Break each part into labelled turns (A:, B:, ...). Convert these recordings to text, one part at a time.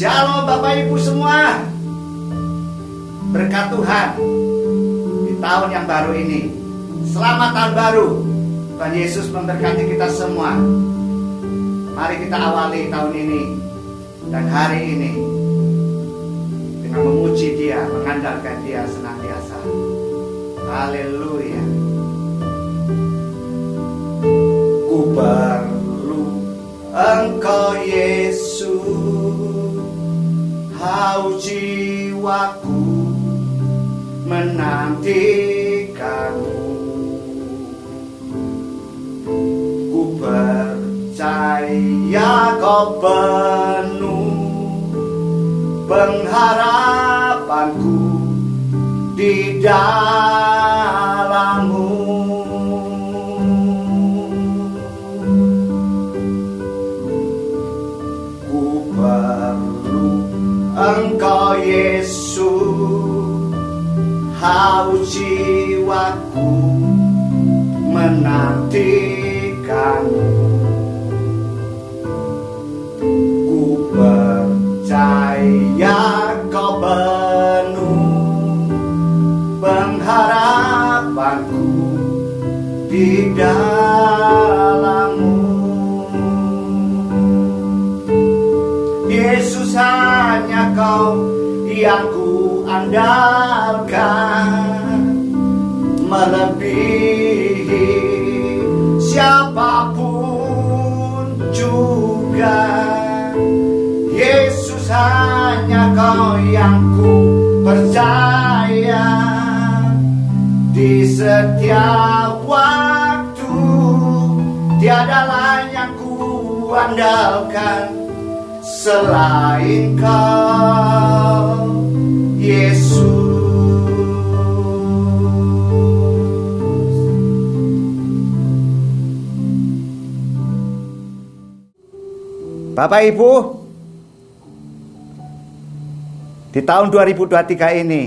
A: Shalom Bapak Ibu semua. Berkat Tuhan di tahun yang baru ini. Selamat tahun baru. Tuhan Yesus memberkati kita semua. Mari kita awali tahun ini dan hari ini dengan memuji Dia, mengandalkan Dia senantiasa. Haleluya. Ku perlu Engkau Yesus, hau jiwaku menantikanmu. Ku percaya kau penuh pengharapanku di dalammu. Yang ku andalkan melebihi siapa pun juga. Yesus hanya kau yang ku percaya di setiap waktu tiada lain yang ku andalkan selain kau Bapak Ibu di tahun 2023 ini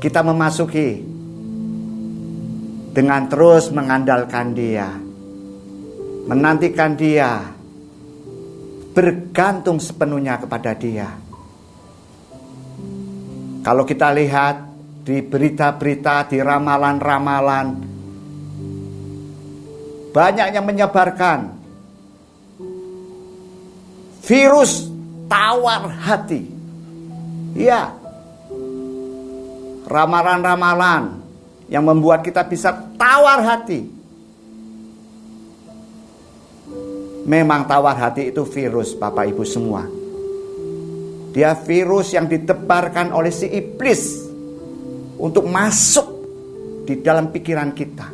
A: kita memasuki dengan terus mengandalkan Dia, menantikan Dia, bergantung sepenuhnya kepada Dia. Kalau kita lihat di berita-berita, di ramalan-ramalan, banyak yang menyebarkan virus tawar hati. Ya, ramalan-ramalan yang membuat kita bisa tawar hati. Memang tawar hati itu virus, Bapak Ibu semua. Dia virus yang ditebarkan oleh si iblis untuk masuk di dalam pikiran kita.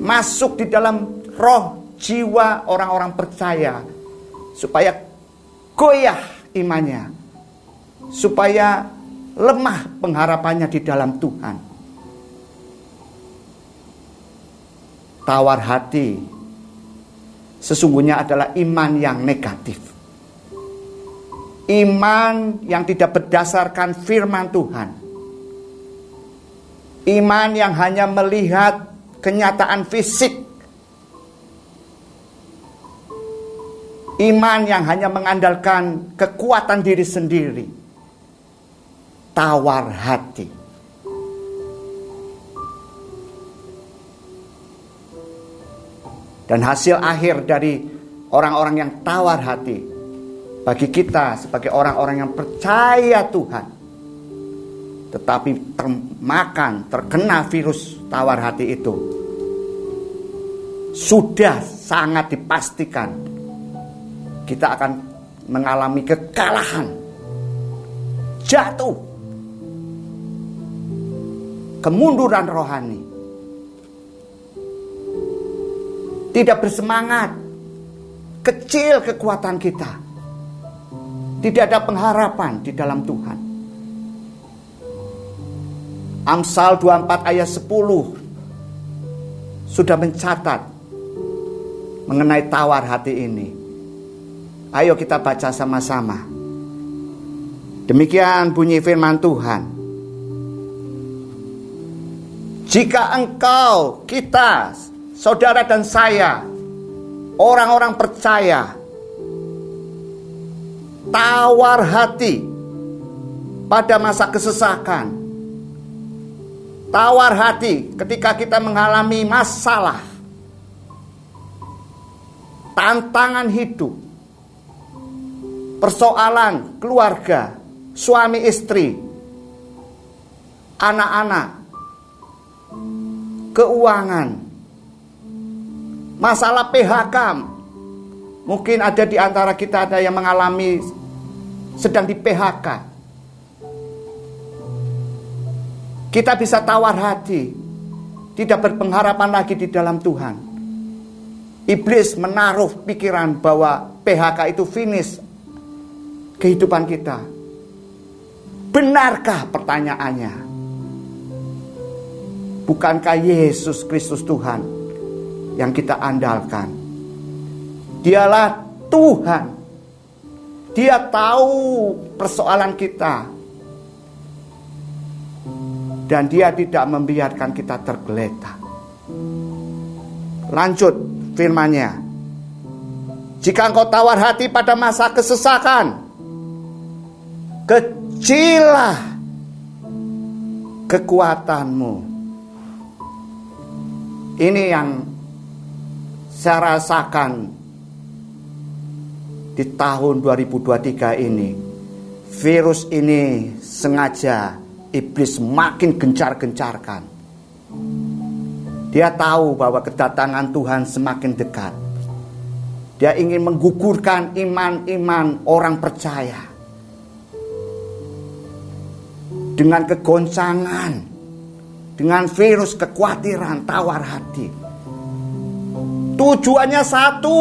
A: Masuk di dalam roh jiwa orang-orang percaya supaya goyah imannya. Supaya lemah pengharapannya di dalam Tuhan. Tawar hati sesungguhnya adalah iman yang negatif. Iman yang tidak berdasarkan firman Tuhan. Iman yang hanya melihat kenyataan fisik. Iman yang hanya mengandalkan kekuatan diri sendiri. Tawar hati. Dan hasil akhir dari orang-orang yang tawar hati bagi kita sebagai orang-orang yang percaya Tuhan. Tetapi termakan, terkena virus tawar hati itu sudah sangat dipastikan kita akan mengalami kekalahan, jatuh, kemunduran rohani, tidak bersemangat, kecil kekuatan kita, tidak ada pengharapan di dalam Tuhan. Amsal 24 ayat 10 sudah mencatat mengenai tawar hati ini. Ayo kita baca sama-sama. Demikian bunyi firman Tuhan. Jika engkau, kita, saudara dan saya, orang-orang percaya, tawar hati pada masa kesesakan. Tawar hati ketika kita mengalami masalah. Tantangan hidup. Persoalan keluarga, suami istri, anak-anak, keuangan, masalah PHK. Mungkin ada di antara kita ada yang mengalami sedang di PHK. Kita bisa tawar hati, tidak berpengharapan lagi di dalam Tuhan. Iblis menaruh pikiran bahwa PHK itu finish kehidupan kita. Benarkah pertanyaannya? Bukankah Yesus Kristus Tuhan yang kita andalkan? Dialah Tuhan. Dia tahu persoalan kita. Dan dia tidak membiarkan kita tergeletak. Lanjut firmannya. Jika engkau tawar hati pada masa kesesakan, kecilah kekuatanmu. Ini yang saya rasakan di tahun 2023 ini. Virus ini sengaja iblis makin gencar-gencarkan. Dia tahu bahwa kedatangan Tuhan semakin dekat. Dia ingin menggugurkan iman-iman orang percaya. Dengan kegoncangan, dengan virus kekhawatiran, tawar hati. Tujuannya satu,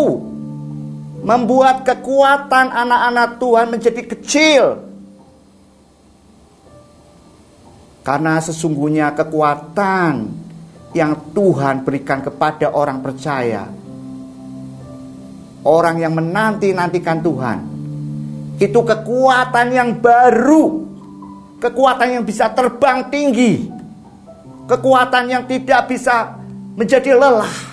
A: membuat kekuatan anak-anak Tuhan menjadi kecil. Karena sesungguhnya kekuatan yang Tuhan berikan kepada orang percaya, orang yang menanti-nantikan Tuhan, itu kekuatan yang baru, kekuatan yang bisa terbang tinggi, kekuatan yang tidak bisa menjadi lelah.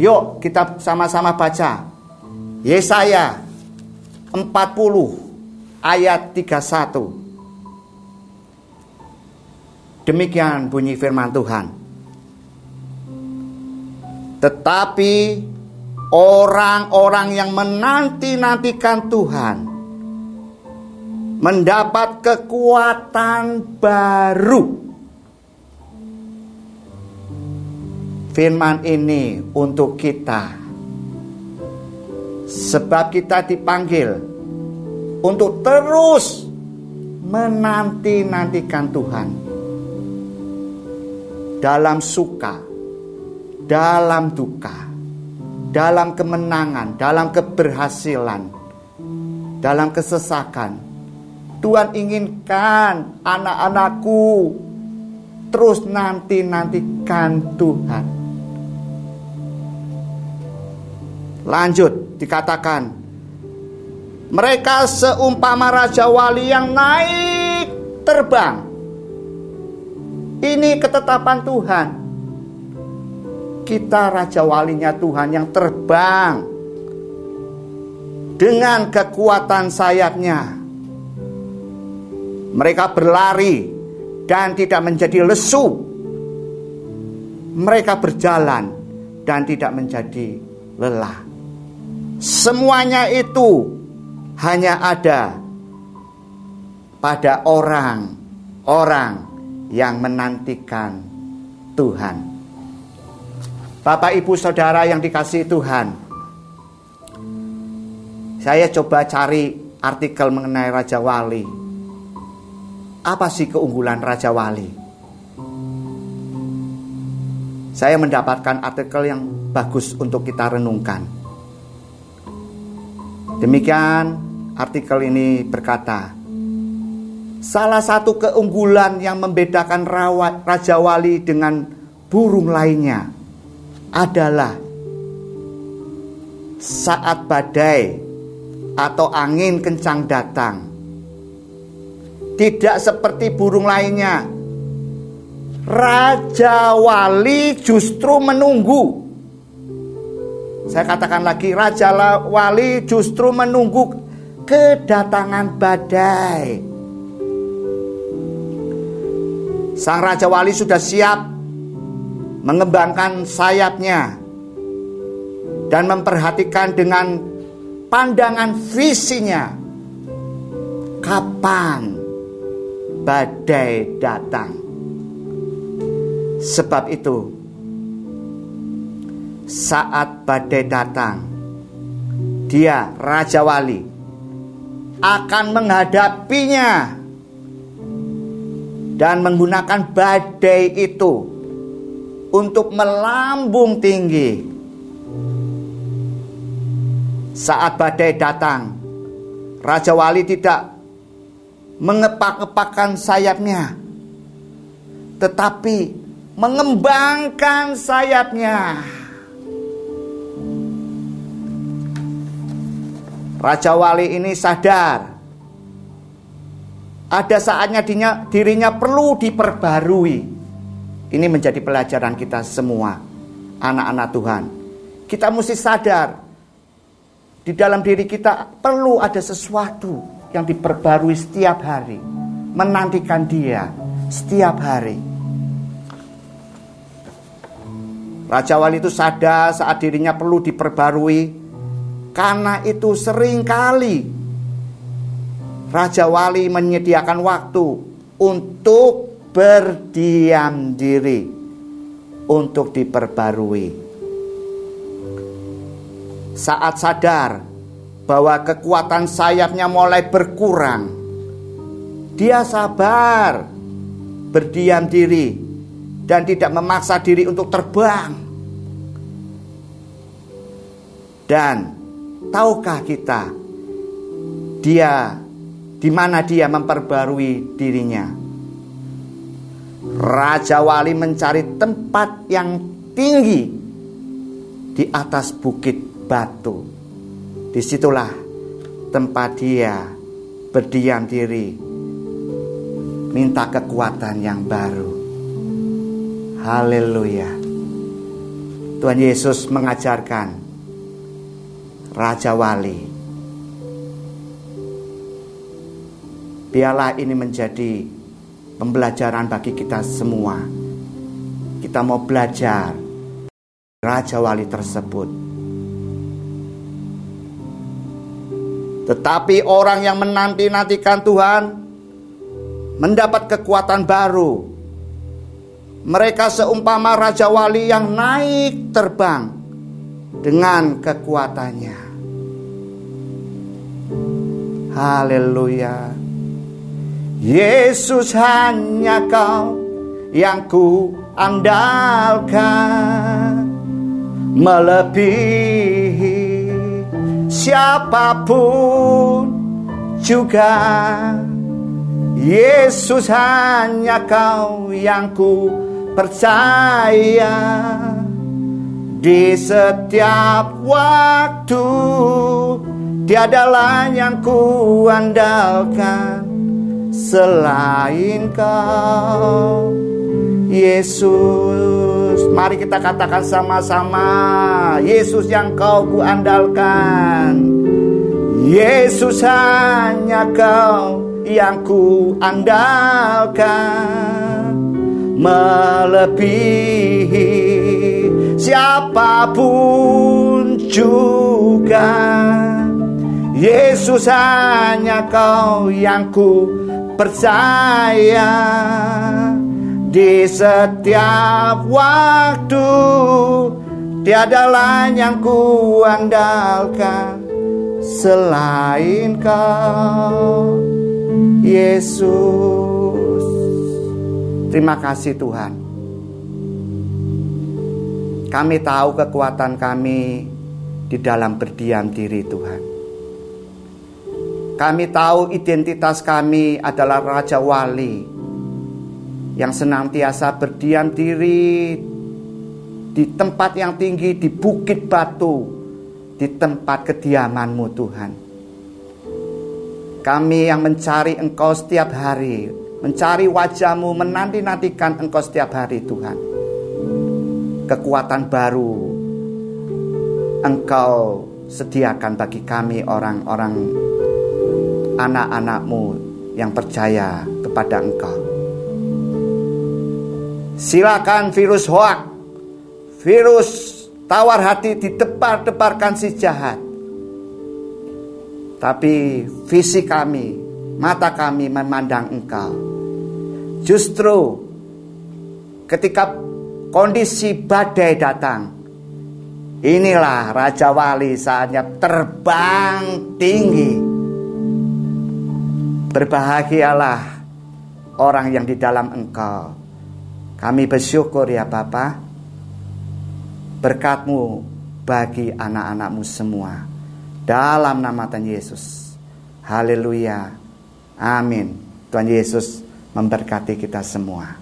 A: Yuk kita sama-sama baca Yesaya 40 ayat 31. Demikian bunyi firman Tuhan. Tetapi orang-orang yang menanti-nantikan Tuhan mendapat kekuatan baru. Firman ini untuk kita, sebab kita dipanggil untuk terus menanti-nantikan Tuhan dalam suka, dalam duka, dalam kemenangan, dalam keberhasilan, dalam kesesakan Tuhan inginkan anak-anakku terus nanti-nantikan Tuhan. Lanjut dikatakan mereka seumpama raja wali yang naik terbang. Ini ketetapan Tuhan. Kita raja walinya Tuhan yang terbang dengan kekuatan sayapnya mereka berlari dan tidak menjadi lesu. Mereka berjalan dan tidak menjadi lelah. Semuanya itu hanya ada pada orang-orang yang menantikan Tuhan. Bapak, ibu, saudara yang dikasih Tuhan, saya coba cari artikel mengenai Raja Wali apa sih keunggulan Raja Wali? Saya mendapatkan artikel yang bagus untuk kita renungkan. Demikian artikel ini berkata, salah satu keunggulan yang membedakan Raja Wali dengan burung lainnya adalah saat badai atau angin kencang datang tidak seperti burung lainnya. Raja Wali justru menunggu Saya katakan lagi, Raja Wali justru menunggu kedatangan badai. Sang Raja Wali sudah siap mengembangkan sayapnya dan memperhatikan dengan pandangan visinya kapan badai datang. Sebab itu, saat badai datang, dia Raja Wali akan menghadapinya dan menggunakan badai itu untuk melambung tinggi. Saat badai datang, Raja Wali tidak mengepak-epakkan sayapnya, tetapi mengembangkan sayapnya Raja Wali ini sadar ada saatnya dirinya, dirinya perlu diperbarui. Ini menjadi pelajaran kita semua, anak-anak Tuhan. Kita mesti sadar di dalam diri kita perlu ada sesuatu yang diperbarui setiap hari, menantikan Dia setiap hari. Raja Wali itu sadar saat dirinya perlu diperbarui, karena itu sering kali Raja Wali menyediakan waktu untuk berdiam diri untuk diperbarui. Saat sadar bahwa kekuatan sayapnya mulai berkurang, dia sabar berdiam diri dan tidak memaksa diri untuk terbang. Dan Tahukah kita dia di mana dia memperbarui dirinya? Raja Wali mencari tempat yang tinggi di atas bukit batu. Di situlah tempat dia berdiam diri, minta kekuatan yang baru. Haleluya. Tuhan Yesus mengajarkan Raja Wali. Biarlah ini menjadi pembelajaran bagi kita semua. Kita mau belajar Raja Wali tersebut. Tetapi orang yang menanti-nantikan Tuhan mendapat kekuatan baru. Mereka seumpama Raja Wali yang naik terbang dengan kekuatannya. Haleluya. Yesus hanya kau yang ku andalkan. Melebihi siapa pun juga. Yesus hanya kau yang ku percaya. Di setiap waktu Tiadalah yang ku andalkan Selain kau Yesus. Mari kita katakan sama-sama Yesus yang kau ku andalkan Yesus hanya kau yang ku andalkan Melebihi siapa pun juga Yesus hanya kau yang ku percaya. Di setiap waktu Tiada lain yang ku andalkan Selain kau Yesus. Terima kasih Tuhan. Kami tahu kekuatan kami di dalam berdiam diri Tuhan. Kami tahu identitas kami adalah Raja Wali yang senantiasa berdiam diri di tempat yang tinggi, di bukit batu, di tempat kediamanmu Tuhan. Kami yang mencari Engkau setiap hari, mencari wajahmu, menanti-nantikan Engkau setiap hari Tuhan kekuatan baru Engkau sediakan bagi kami orang-orang anak-anakmu yang percaya kepada Engkau. Silakan virus hoak, virus tawar hati ditepar-teparkan si jahat. Tapi visi kami, mata kami memandang Engkau. Justru ketika kondisi badai datang, inilah Raja Wali saatnya terbang tinggi Berbahagialah orang yang di dalam engkau. Kami bersyukur ya Bapa. Berkatmu bagi anak-anakmu semua. Dalam nama Tuhan Yesus. Haleluya. Amin. Tuhan Yesus memberkati kita semua.